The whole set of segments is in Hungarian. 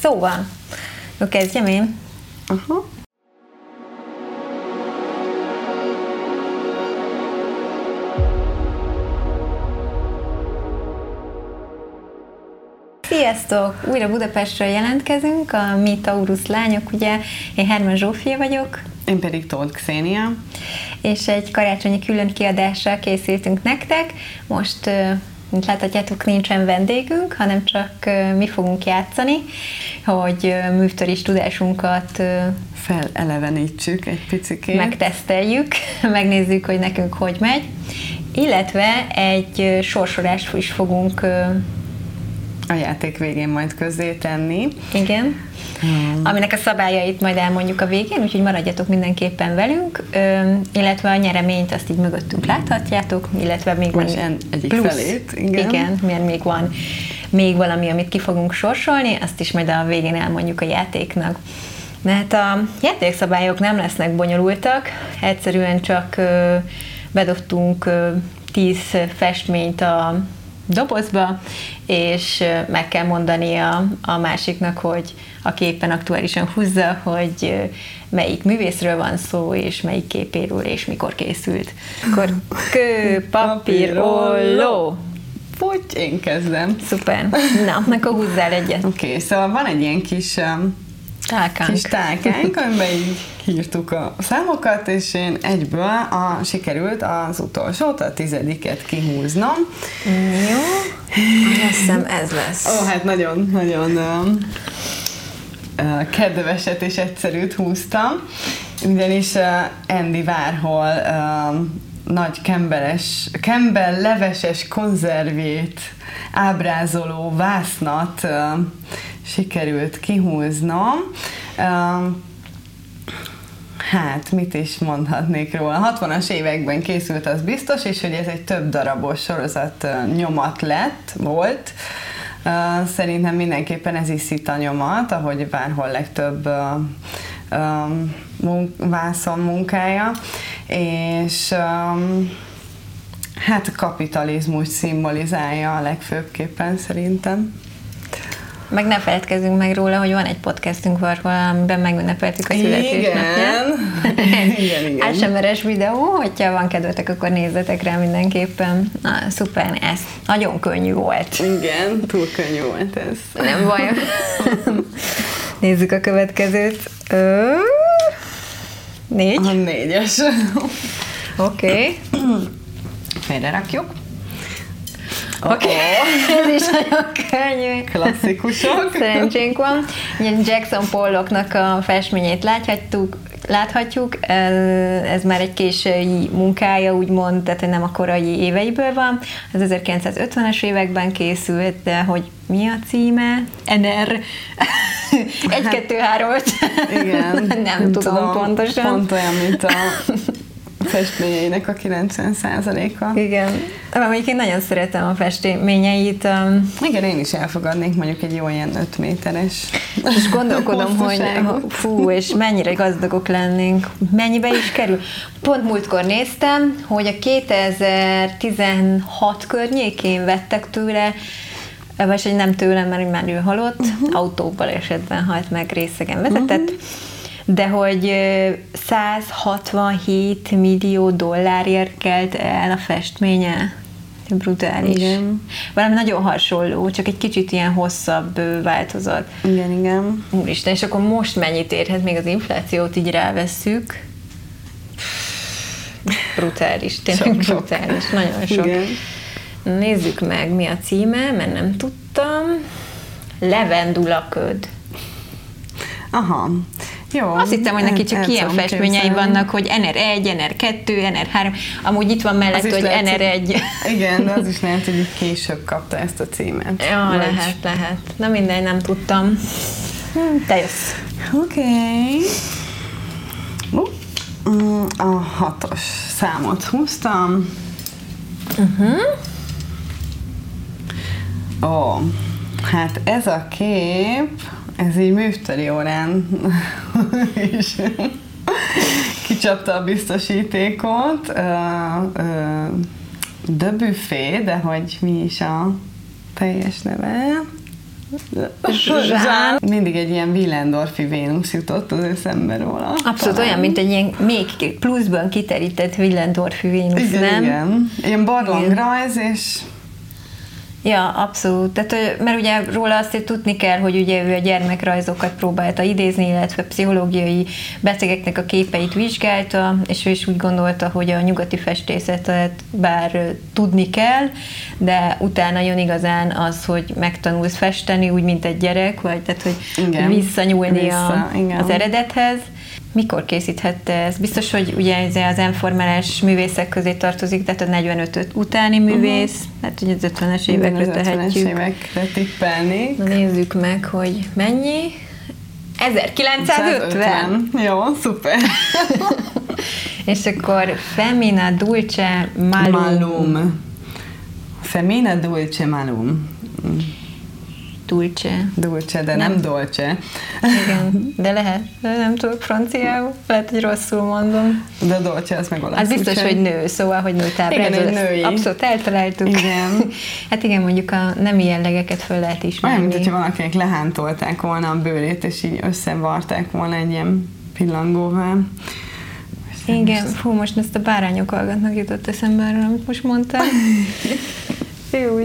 Szóval, akkor kezdjem én. Aha. Sziasztok! Újra Budapestről jelentkezünk, a Mi Taurus lányok, ugye én Herman Zsófia vagyok. Én pedig Tóth Xénia. És egy karácsonyi külön kiadással készítünk nektek. Most mint láthatjátok, nincsen vendégünk, hanem csak mi fogunk játszani, hogy művtöris tudásunkat felelevenítsük egy picit. Megteszteljük, megnézzük, hogy nekünk hogy megy. Illetve egy sorsolást is fogunk a játék végén majd közzé tenni. Igen. Hmm. Aminek a szabályait majd elmondjuk a végén, úgyhogy maradjatok mindenképpen velünk, ö, illetve a nyereményt azt így mögöttünk láthatjátok, illetve még van egyik plusz, felét, igen. igen, mert még van még valami, amit ki fogunk sorsolni, azt is majd a végén elmondjuk a játéknak. Mert a játékszabályok nem lesznek bonyolultak, egyszerűen csak ö, bedobtunk ö, tíz festményt a dobozba, és meg kell mondani a, a másiknak, hogy a képen aktuálisan húzza, hogy melyik művészről van szó, és melyik képéről, és mikor készült. Akkor kő, papír, olló. Fogy, én kezdem. Szuper. Na, akkor húzzál egyet. Oké, okay, szóval van egy ilyen kis um, tálkánk. kis tálkánk, amiben így írtuk a számokat, és én egyből a, sikerült az utolsót, a tizediket kihúznom. Jó. Azt hiszem ez lesz. Ó, hát nagyon, nagyon uh, kedveset és egyszerűt húztam, ugyanis uh, Andy Warhol uh, nagy kembeles, kembel leveses konzervét ábrázoló vásznat uh, sikerült kihúznom. Hát, mit is mondhatnék róla? 60-as években készült, az biztos, és hogy ez egy több darabos sorozat nyomat lett, volt. Szerintem mindenképpen ez is szita nyomat, ahogy bárhol legtöbb vászon munkája, és hát a kapitalizmus szimbolizálja a legfőbbképpen szerintem. Meg ne feledkezzünk meg róla, hogy van egy podcastünk valahol, amiben megünnepeltük a születésnapját. Igen. igen, igen. ASMR-es videó, hogyha van kedvetek, akkor nézzetek rá mindenképpen. Na, szuper, ez nagyon könnyű volt. Igen, túl könnyű volt ez. Nem baj. Nézzük a következőt. Ö... Négy. A négyes. Oké. Okay. Félre rakjuk. Oké, okay. ez is nagyon könnyű. Klasszikusok. Szerencsénk van. Jackson Pollocknak a festményét láthatjuk, láthatjuk, ez már egy késői munkája, úgymond, tehát nem a korai éveiből van. Az 1950-es években készült, de hogy mi a címe? NR 1, 2, 3, 5. Igen. nem, nem tudom, tudom pontosan. Pont olyan, mint a festményeinek a 90%-a. Igen. Mondjuk én nagyon szeretem a festményeit. Igen, én is elfogadnék mondjuk egy jó ilyen 5 méteres És gondolkodom, hogy fú, és mennyire gazdagok lennénk, mennyibe is kerül. Pont múltkor néztem, hogy a 2016 környékén vettek tőle vagy hogy nem tőlem, mert már ő halott, uh-huh. autóval esetben halt meg részegen vezetett, uh-huh de hogy 167 millió dollárért kelt el a festménye. Brutális. Igen. Valami nagyon hasonló, csak egy kicsit ilyen hosszabb változat. Igen, igen. Úristen, és akkor most mennyit érhet, még az inflációt így rávesszük? Brutális, tényleg sok, brutális, sok. nagyon sok. Igen. Nézzük meg, mi a címe, mert nem tudtam. Levendula köd. Aha. Jó. Azt hittem, hogy neki csak ilyen festményei vannak, hogy NR1, NR2, NR3, amúgy itt van mellett, hogy lehet, NR1. Igen, az is lehet, hogy később kapta ezt a címet. Ja, Vagy... lehet, lehet. Na mindegy, nem tudtam. Hm, te jössz. Oké. Okay. Mm, a hatos számot húztam. Uh-huh. Ó, hát ez a kép ez így műfteri órán és kicsapta a biztosítékot. De büfé, de hogy mi is a teljes neve? Zsán. Mindig egy ilyen Willendorfi Vénusz jutott az eszembe róla. Abszolút Talán. olyan, mint egy ilyen még pluszban kiterített Willendorfi Vénusz, igen, nem? Igen, ilyen barlangrajz, és Ja, abszolút. Tehát, mert ugye róla azt tudni kell, hogy ugye ő a gyermekrajzokat próbálta idézni, illetve pszichológiai betegeknek a képeit vizsgálta, és ő is úgy gondolta, hogy a nyugati festészetet bár tudni kell, de utána jön igazán az, hogy megtanulsz festeni, úgy, mint egy gyerek, vagy tehát, hogy igen, visszanyúlni vissza, a, igen. az eredethez. Mikor készíthette ez? Biztos, hogy ugye ez az enformálás művészek közé tartozik, tehát a 45 utáni művész, uh-huh. hát ugye az 50-es évekre tehetjük. 50-es évekre tippelnék. Na nézzük meg, hogy mennyi. 1950. 1950. Jó, szuper. És akkor Femina Dulce Malum. Malum. Femina Dulce Malum. Dulce. Dulce, de nem, nem dolce. Igen, de lehet. Nem tudok franciául. Lehet, hogy rosszul mondom. De dolce, az meg olasz. Az biztos, úgy, hogy nő, szóval, hogy nő Igen, egy női. Abszolút eltaláltuk. Igen. hát igen, mondjuk a nemi jellegeket föl lehet ismerni. Olyan, mint hogyha valakinek lehántolták volna a bőrét, és így összevarták volna egy ilyen pillangóval. Igen, fú, most ezt a bárányok hallgatnak jutott eszembe arra, amit most mondtál. Jó,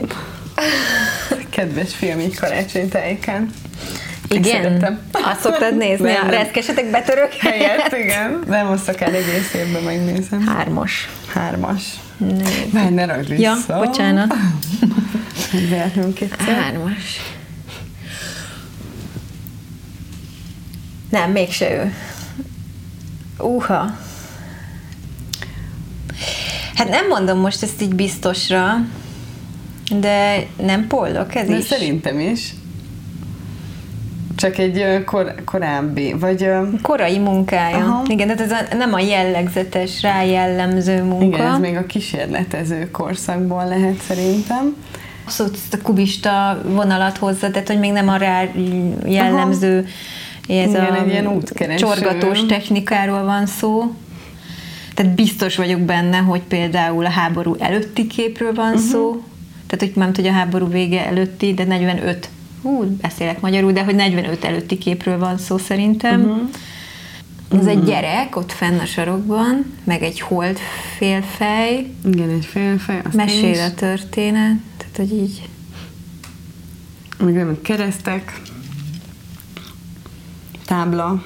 kedves film így karácsonytájéken. Igen? Azt szoktad nézni? Nem, reszkesetek betörök helyett? igen. Nem, azt akár egész évben megnézem. Hármas. Hármas. Ne, ne ragd vissza. Ja, bocsánat. Hármas. Nem, mégse ő. Uha. Hát nem mondom most ezt így biztosra, de nem pollok ez de is? Szerintem is. Csak egy kor, korábbi, vagy... Korai munkája. Aha. Igen, tehát ez a, nem a jellegzetes, rájellemző munka. Igen, ez még a kísérletező korszakból lehet szerintem. Szóval ezt a kubista vonalat hozza, tehát hogy még nem a rá jellemző Aha. ez Igen, a egy ilyen útkereső. csorgatós technikáról van szó. Tehát biztos vagyok benne, hogy például a háború előtti képről van uh-huh. szó, tehát hogy nem tudja a háború vége előtti, de 45, hú, beszélek magyarul, de hogy 45 előtti képről van szó szerintem. Uh-huh. Ez egy mhm. gyerek ott fenn a sarokban, meg egy hold félfej. Igen, egy félfej. Mesél a történet, tehát hogy így... Meg nem keresztek, tábla.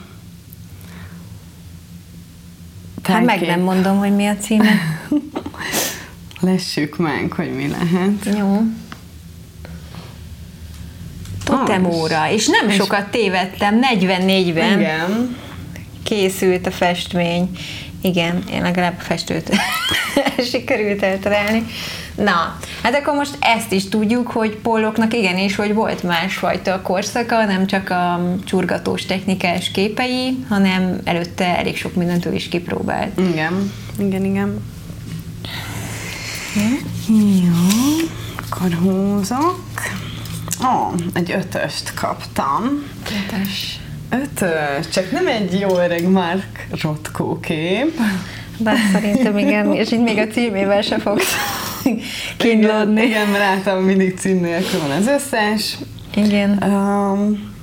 Hát meg nem mondom, hogy mi a címe. Lessük meg, hogy mi lehet. Jó. Totem óra, és nem és sokat tévedtem, 44-ben igen. készült a festmény. Igen, én legalább a festőt sikerült eltalálni. Na, hát akkor most ezt is tudjuk, hogy polloknak igenis, hogy volt másfajta korszaka, nem csak a csurgatós technikás képei, hanem előtte elég sok mindentől is kipróbált. Igen, igen, igen. Jó, akkor húzok. Ó, oh, egy ötöst kaptam. Ötös. Ötös, csak nem egy jó öreg Mark Rotkó kép. Bár szerintem igen, és így még a címével se fogsz kínlódni. Igen, igen, mert általában mindig cím nélkül van az összes. Igen. Um,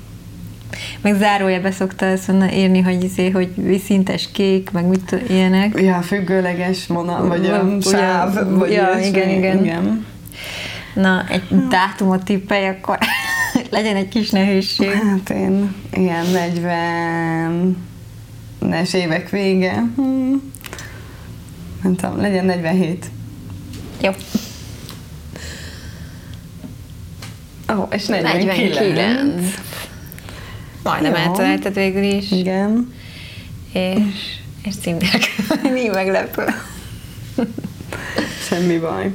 meg zárójelbe szokta ezt írni, hogy, izé, hogy viszintes kék, meg mit ilyenek. Ja, függőleges vonal, vagy a sáv, ja, vagy ja, igen, igen, igen. Na, egy dátumot tippelj, akkor legyen egy kis nehézség. Hát én ilyen 40-es évek vége. Hmm. Nem tudom, legyen 47. Jó. Ó, oh, és 49. 49. Majdnem eltaláltad végül is. Igen. És, és címnek. Mi meglepő. Semmi baj.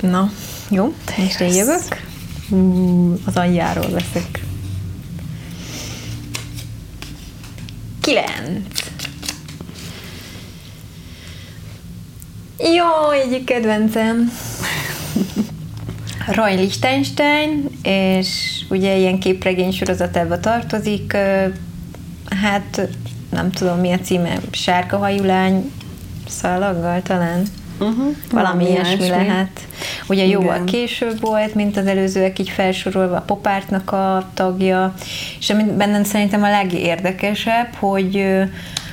Na, jó, és én jövök. Az aljáról veszek. Kilenc. Jó, egyik kedvencem. Roy Lichtenstein, és ugye ilyen képregény sorozatába tartozik, hát nem tudom mi a címe, sárga hajú lány szalaggal talán. Uh-huh. Valami, Valami ilyesmi, ilyesmi lehet. Ugye Igen. jóval később volt, mint az előzőek így felsorolva, a popártnak a tagja, és ami bennem szerintem a legérdekesebb, hogy,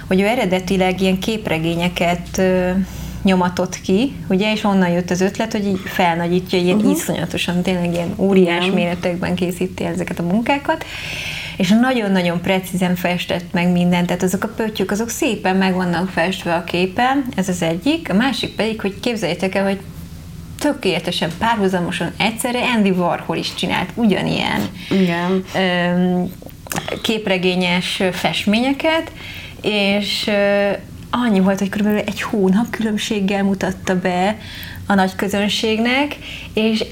hogy ő eredetileg ilyen képregényeket nyomatott ki, ugye, és onnan jött az ötlet, hogy így felnagyítja, ilyen uh-huh. iszonyatosan, tényleg ilyen óriás Igen. méretekben készíti ezeket a munkákat, és nagyon-nagyon precízen festett meg mindent, tehát azok a pöttyök, azok szépen meg vannak festve a képen, ez az egyik, a másik pedig, hogy képzeljétek el, hogy tökéletesen párhuzamosan egyszerre Andy Warhol is csinált ugyanilyen Igen. képregényes festményeket, és annyi volt, hogy kb. egy hónap különbséggel mutatta be a nagy közönségnek, és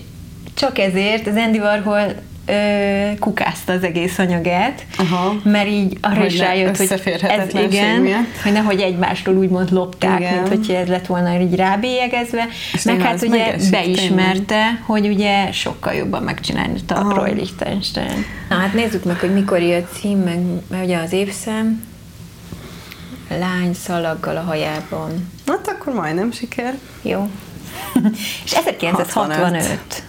csak ezért az Andy Warhol ö, kukázta az egész anyagát, Aha. mert így arra hogy is rájött, hogy ez igen, miatt. hogy nehogy egymástól úgymond lopták, igen. mint hogy ez lett volna így rábélyegezve, és meg hát ugye megesik, beismerte, tényleg. hogy ugye sokkal jobban megcsinálni a Roy Lichtenstein. Na hát nézzük meg, hogy mikor jött cím, meg mert ugye az évszám, lány szalaggal a hajában. Hát akkor majdnem siker. Jó. és 1965. 65.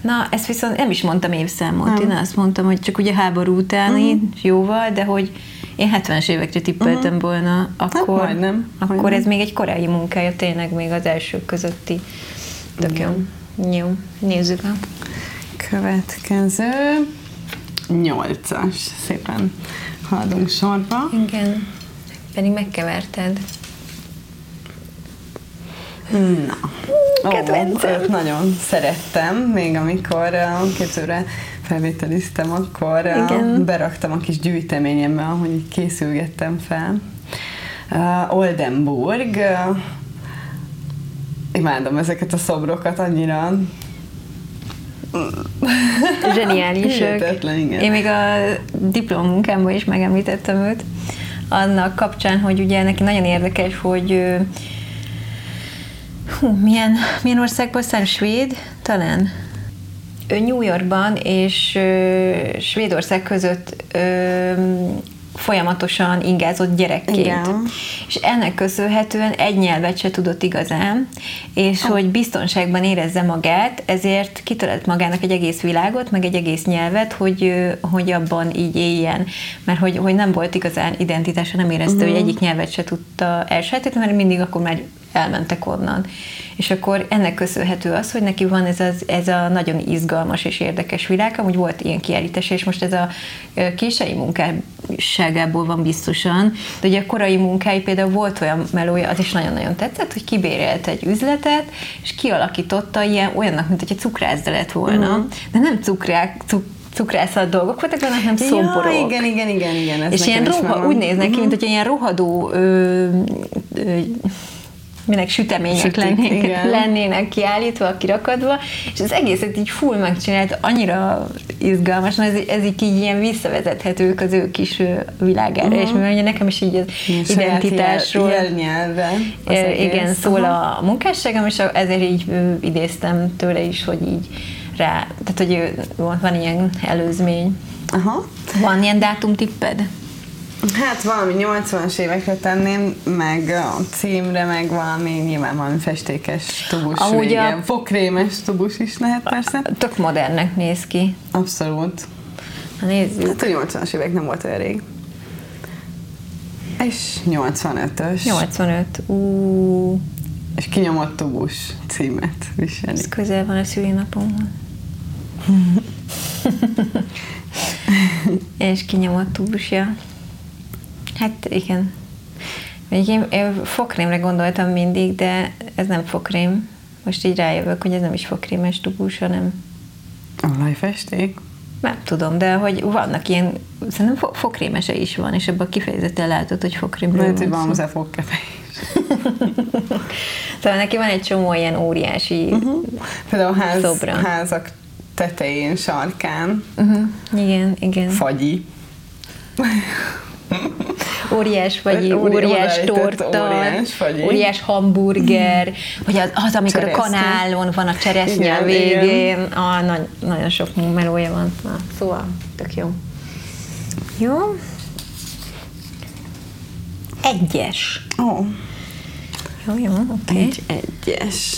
Na, ezt viszont nem is mondtam évszámot, nem. én azt mondtam, hogy csak ugye háború utáni uh-huh. jóval, de hogy én 70-es évekre tippeltem uh-huh. volna, hát akkor, hát majdnem, akkor majdnem. ez még egy korai munkája, tényleg még az elsők közötti. Tök jó. Jó, nézzük a következő. Nyolcas, szépen haladunk sorba. Igen, pedig megkeverted. Na, Kedvencem. Ó, nagyon szerettem, még amikor a képzőre felvételiztem, akkor Igen. beraktam a kis gyűjteményembe, ahogy készülgettem fel. Uh, Oldenburg, uh, imádom ezeket a szobrokat annyira Zseniálisak. Én még a diplomunkámban is megemlítettem őt, annak kapcsán, hogy ugye neki nagyon érdekes, hogy Hú, milyen, milyen országból szám? Svéd? Talán? New Yorkban és Svédország között folyamatosan ingázott gyerekként. Igen. És ennek köszönhetően egy nyelvet se tudott igazán, és oh. hogy biztonságban érezze magát, ezért kitalált magának egy egész világot, meg egy egész nyelvet, hogy, hogy abban így éljen. Mert hogy, hogy nem volt igazán identitása, nem érezte, uh-huh. hogy mhm. egyik nyelvet se tudta elsajátítani, mert mindig akkor már elmentek onnan. És akkor ennek köszönhető az, hogy neki van ez, az, ez a nagyon izgalmas és érdekes világ, amúgy volt ilyen kiállítás, és most ez a késői munkásságából van biztosan, de ugye a korai munkái például volt olyan melója, az is nagyon-nagyon tetszett, hogy kibérelt egy üzletet, és kialakította ilyen olyannak, mint hogy egy cukrászda lett volna, mm. de nem cukrák, cuk, cukrászat dolgok voltak hanem szomporok. Ja, igen, igen, igen, igen. Ez és ilyen roha, úgy néznek ki, mint hogy ilyen rohadó ö, ö, minek sütemények Sütik, lennének, lennének kiállítva, kirakadva, és az egészet így full megcsinált, annyira izgalmas, ez, ez így, így ilyen visszavezethetők az ő kis világára, uh-huh. és mivel ugye nekem is így az Ilyen identitásról jel, nyelve, igen, szól uh-huh. a munkásságom, és ezért így idéztem tőle is, hogy így rá, tehát hogy van, van ilyen előzmény. Aha. Van ilyen dátumtipped? Hát valami 80-as évekre tenném, meg a címre, meg valami nyilván valami festékes tubus, Amúgy a... fokrémes tubus is lehet persze. Tök modernnek néz ki. Abszolút. Na nézzük. Hát a 80-as évek nem volt olyan rég. És 85-ös. 85, ú. És kinyomott tubus címet viseli. Ez közel van a szülinapomhoz. és kinyomott tubusja. Hát igen. Még én, én fokrémre gondoltam mindig, de ez nem fokrém. Most így rájövök, hogy ez nem is fokrémes tubus, hanem... Olajfesték? Nem tudom, de hogy vannak ilyen, szerintem fokrémese is van, és ebben kifejezetten látod, hogy fokrémről Lehet, hogy van hozzá fogkefe Szóval neki van egy csomó ilyen óriási uh-huh. Például ház, szobra. házak tetején, sarkán. Uh-huh. Igen, igen. Fagyi. Óriás vagy, óriás, torta, óriás, vagy óriás hamburger, vagy az, az amikor Cseresznye. a kanálon van a cseresznye igen, a végén, igen. Ah, nagy, nagyon sok melója van. Na, szóval, tök jó. Jó. Egyes. Oh. Jó, jó, oké. Okay. Egy egyes.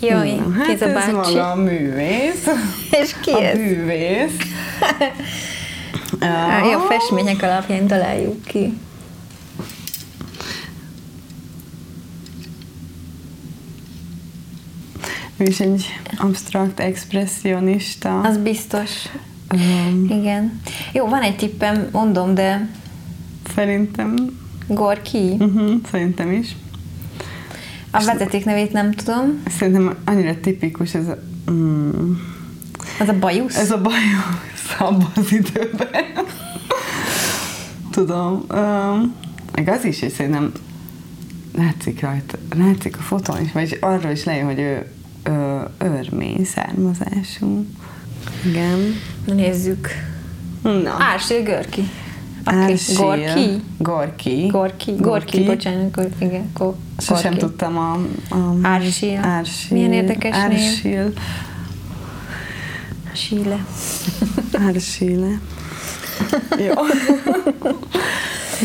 Jaj, Na, hát kéz a ez bácsi. maga a művész. És ki a ez? bűvész. Jó, a festmények alapján találjuk ki. Ő is egy absztrakt expressionista. Az biztos. Um, Igen. Jó, van egy tippem, mondom, de szerintem, Gorki. uh-huh, szerintem is. A vezeték nevét nem tudom. Szerintem annyira tipikus ez a, mm, Az a bajusz? ez a bajusz abban az időben. Tudom. Um, meg az is, hogy szerintem látszik rajta, látszik a fotón is, vagy arról is lejön, hogy ő, ő örmény származású. Igen. Na nézzük. Na. Ársél Görki. Ársil. Gorki? Gorki. Gorki. Gorki, bocsánat, Gorki. Igen, Go- Sosem Gorki. tudtam a... a Ársil. Ársil. Milyen érdekes név. Síle. Ársile. Jó.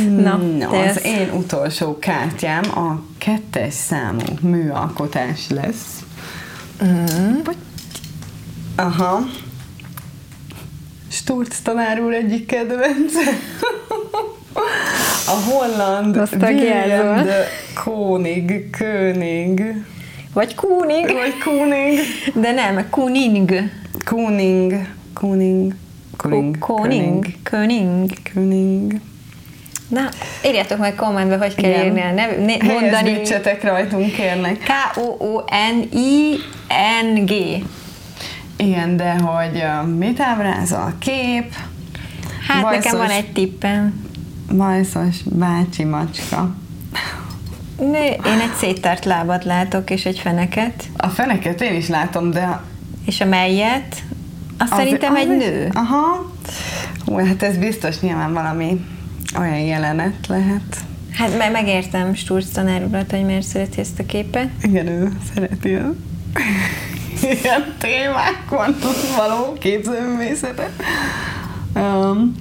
Na, Na te az én utolsó kártyám a kettes számú műalkotás lesz. Mm. Aha. Sturz tanár úr egyik kedvence. A holland. William de Koning, König, Vagy Kúnig. vagy Koning, De nem, Kuning. Koning, Koning, Koning, Koning. König. König. Na, írjátok meg kommentbe, hogy kell Igen. írni a nev, né, mondani. Helyesbítsetek rajtunk, kérlek. K-O-O-N-I-N-G. Igen, de hogy mit ábrázol a kép? Hát Bajszos- nekem van egy tippem. Bajszos bácsi macska. Én egy széttárt lábat látok, és egy feneket, A feneket én is látom, de... és a mellet, azt az- szerintem az egy nő. Aha. Hú, hát ez biztos nyilván valami olyan jelenet lehet. Hát meg megértem Sturz tanár urat, hogy miért szereti ezt a képet. Igen, ő szereti a ilyen témákon való képzőművészetet. Um,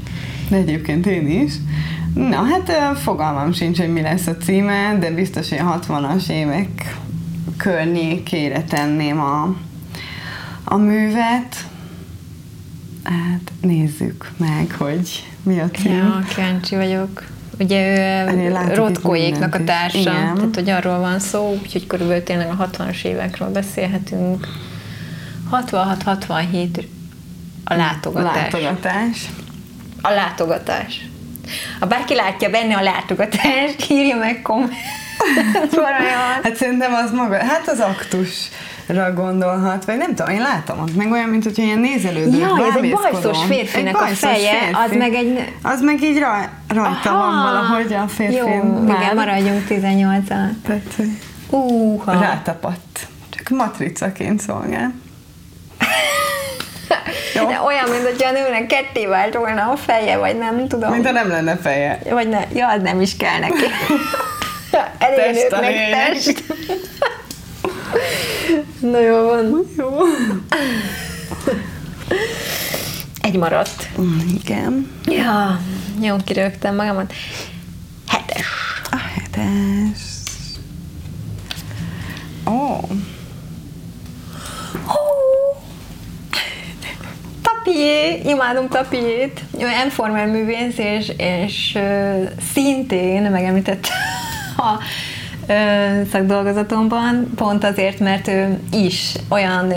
de egyébként én is. Na, hát fogalmam sincs, hogy mi lesz a címe, de biztos, hogy a 60-as évek környékére tenném a, a művet. Hát nézzük meg, hogy mi a cím. Ja, kíváncsi vagyok. Ugye ő Rotkóéknak a mindent is. társa, Igen. tehát hogy arról van szó, úgyhogy körülbelül tényleg a 60-as évekről beszélhetünk. 66-67 a látogatás. Látogatás. A látogatás. Ha bárki látja benne a látogatást, írja meg komment. Hát szerintem az maga, hát az aktusra gondolhat, vagy nem tudom, én látom ott meg olyan, mint hogyha ilyen nézelődő. Jaj, ez egy bajszos férfinek a feje, az meg egy. Az meg így raj, rajta Aha. van valahogy a férfi. Jó, igen, maradjunk 18 al Tehát, hogy Úha. rátapadt. Csak matricaként szolgál. Jó. De olyan, mint hogyha a nőnek ketté vált volna a feje, vagy nem tudom. Mint ha nem lenne feje. Vagy ne, ja, az nem is kell neki. Elég Test a test. Na jó van. Jó. Egy maradt. Igen. Ja, jó, kirögtem magamat. Hetes. A hetes. Ó. Tapié, imádom Tapiét. Ő Enformer művész, és, és ö, szintén megemlített a szakdolgozatomban, pont azért, mert ő is olyan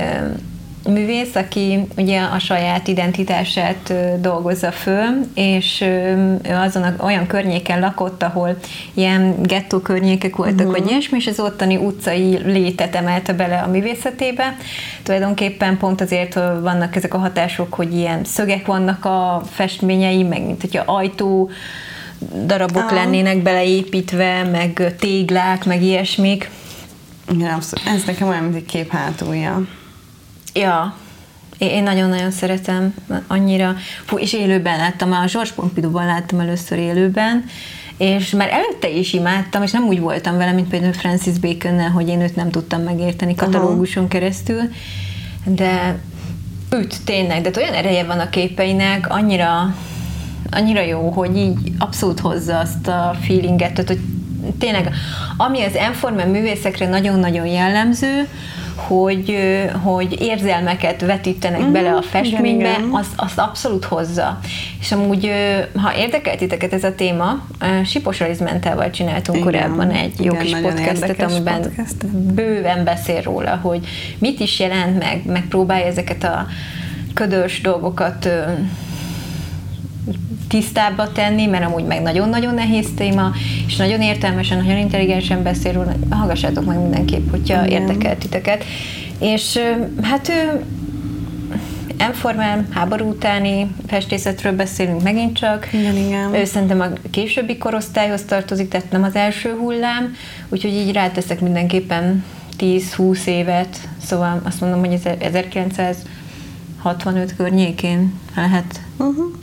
művész, aki ugye a saját identitását dolgozza föl, és ő azon a, olyan környéken lakott, ahol ilyen gettó környékek voltak, uh-huh. vagy ilyesmi, és az ottani utcai létet emelte bele a művészetébe. Tulajdonképpen pont azért vannak ezek a hatások, hogy ilyen szögek vannak a festményei, meg mint hogyha ajtó darabok Aha. lennének beleépítve, meg téglák, meg ilyesmik. Igen, abszolút. Ez nekem olyan, mint egy kép hátulja. Ja, én nagyon-nagyon szeretem, annyira, fú, és élőben láttam, a Georges Pompidou-ban láttam először élőben, és már előtte is imádtam, és nem úgy voltam vele, mint például Francis bacon hogy én őt nem tudtam megérteni katalóguson keresztül, de őt tényleg, de olyan ereje van a képeinek, annyira, annyira jó, hogy így abszolút hozza azt a feelinget, tehát, hogy tényleg, ami az Enformen művészekre nagyon-nagyon jellemző, hogy, hogy érzelmeket vetítenek mm, bele a festménybe, igen, igen. Az, azt abszolút hozza. És amúgy, ha érdekelt titeket ez a téma, Sipos Alizmentával csináltunk igen, korábban egy jó igen, kis podcastet, amiben podcast. bőven beszél róla, hogy mit is jelent meg, megpróbálja ezeket a ködös dolgokat tisztába tenni, mert amúgy meg nagyon-nagyon nehéz téma, és nagyon értelmesen, nagyon intelligensen beszél róla. Hallgassátok meg mindenképp, hogyha Igen. érdekel titeket. És hát ő Enformán, háború utáni festészetről beszélünk megint csak. Igen, igen. Ő szerintem a későbbi korosztályhoz tartozik, tehát nem az első hullám, úgyhogy így ráteszek mindenképpen 10-20 évet, szóval azt mondom, hogy ez 1965 környékén lehet. Uh-huh.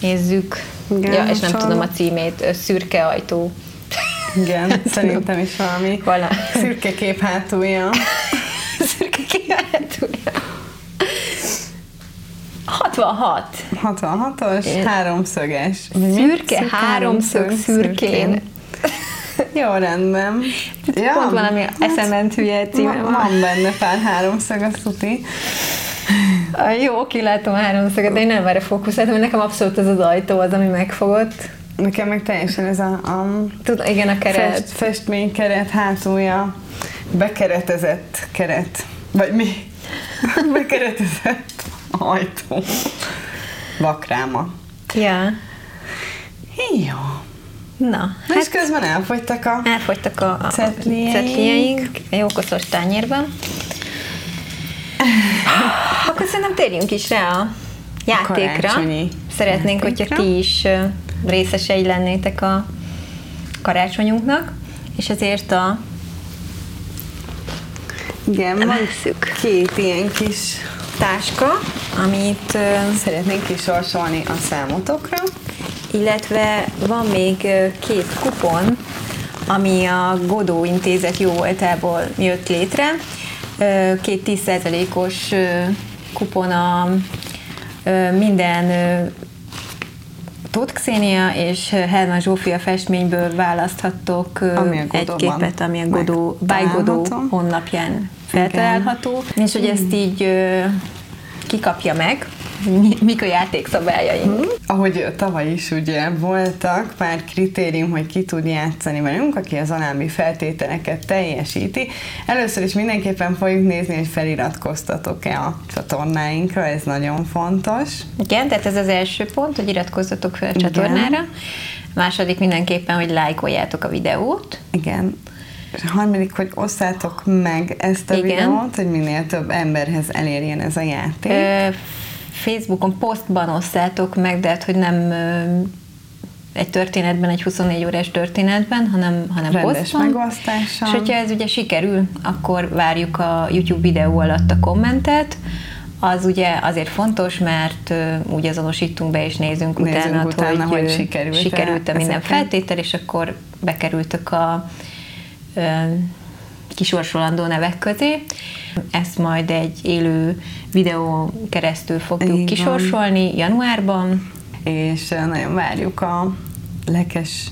Nézzük. Igen, ja, és nem tudom a címét, Szürke ajtó. Igen, szerintem is valami Vala. szürke kép hátulja. szürke kép hátulja. 66. 66-os, Én... háromszöges. Szürke, háromszög, szürkén. Jó, rendben. Ja, Pont valami hát, eszement hülye címe van. Van benne pár háromszög, a szuti. Jó, kilátom a háromszöget, de én nem erre fókuszáltam, mert nekem abszolút ez az ajtó az, ami megfogott. Nekem meg teljesen ez a, a Tud, igen, a keret. Fest, festménykeret hátulja, bekeretezett keret. Vagy mi? bekeretezett ajtó. Vakráma. Ja. Jó. Na, hát és közben elfogytak a elfogytak a, a cetlijeink. Jó koszos tányérban. Akkor szerintem térjünk is rá a játékra. Szeretnénk, játékra. hogyha ti is részesei lennétek a karácsonyunknak, és ezért a igen, van két ilyen kis táska, amit szeretnénk kisorsolni a számotokra. Illetve van még két kupon, ami a Godó intézet jó voltából jött létre két 10%-os kupon a minden Tóth Xénia és Herman Zsófia festményből választhattok egy képet, ami a Godó, By Godó honlapján feltalálható, Igen. és hogy ezt így kikapja meg, mik a játékszabályaink. Hmm. Ahogy tavaly is ugye voltak pár kritérium, hogy ki tud játszani velünk, aki az alábbi feltételeket teljesíti. Először is mindenképpen fogjuk nézni, hogy feliratkoztatok-e a csatornáinkra, ez nagyon fontos. Igen, tehát ez az első pont, hogy iratkozzatok fel a Igen. csatornára. Második mindenképpen, hogy lájkoljátok a videót. Igen. És a harmadik, hogy osszátok meg ezt a Igen. videót, hogy minél több emberhez elérjen ez a játék. Ö, Facebookon posztban osszátok meg, de hát, hogy nem egy történetben, egy 24 órás történetben, hanem, hanem Rendes megosztással. És hogyha ez ugye sikerül, akkor várjuk a YouTube videó alatt a kommentet, az ugye azért fontos, mert úgy azonosítunk be és nézünk, nézünk utána, utána hogy, hogy sikerült, sikerült a minden feltétel, és akkor bekerültök a uh, kisorsolandó nevek közé. Ezt majd egy élő videó keresztül fogjuk Igen. kisorsolni januárban. És nagyon várjuk a lekes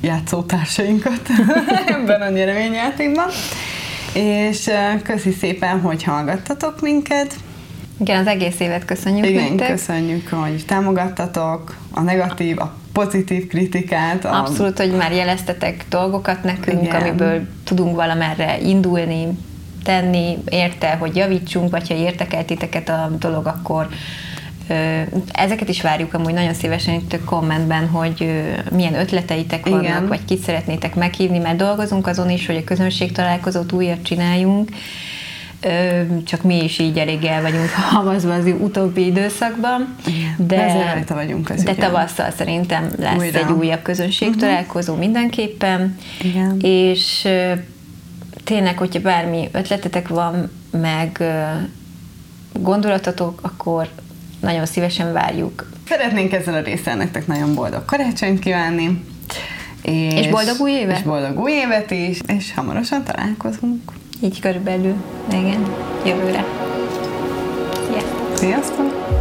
játszótársainkat ebben a nyereményjátékban. És köszi szépen, hogy hallgattatok minket. Igen, az egész évet köszönjük Igen, nektek. köszönjük, hogy támogattatok a negatív, a pozitív kritikát. A... Abszolút, hogy már jeleztetek dolgokat nekünk, Igen. amiből tudunk valamerre indulni, tenni, érte, hogy javítsunk, vagy ha értekel titeket a dolog, akkor Ezeket is várjuk amúgy nagyon szívesen itt a kommentben, hogy milyen ötleteitek vannak, Igen. vagy kit szeretnétek meghívni, mert dolgozunk azon is, hogy a közönség találkozót újat csináljunk, csak mi is így elég el vagyunk havazva az utóbbi időszakban. De, vagyunk az De tavasszal szerintem lesz Újra. egy újabb közönség uh-huh. találkozó mindenképpen. Igen. És tényleg, hogyha bármi ötletetek van, meg gondolatotok, akkor nagyon szívesen várjuk. Szeretnénk ezzel a részen nektek nagyon boldog karácsonyt kívánni. És, és boldog új évet! És boldog új évet is, és hamarosan találkozunk. Így körülbelül, igen, jövőre. Sziasztok! Sziasztok!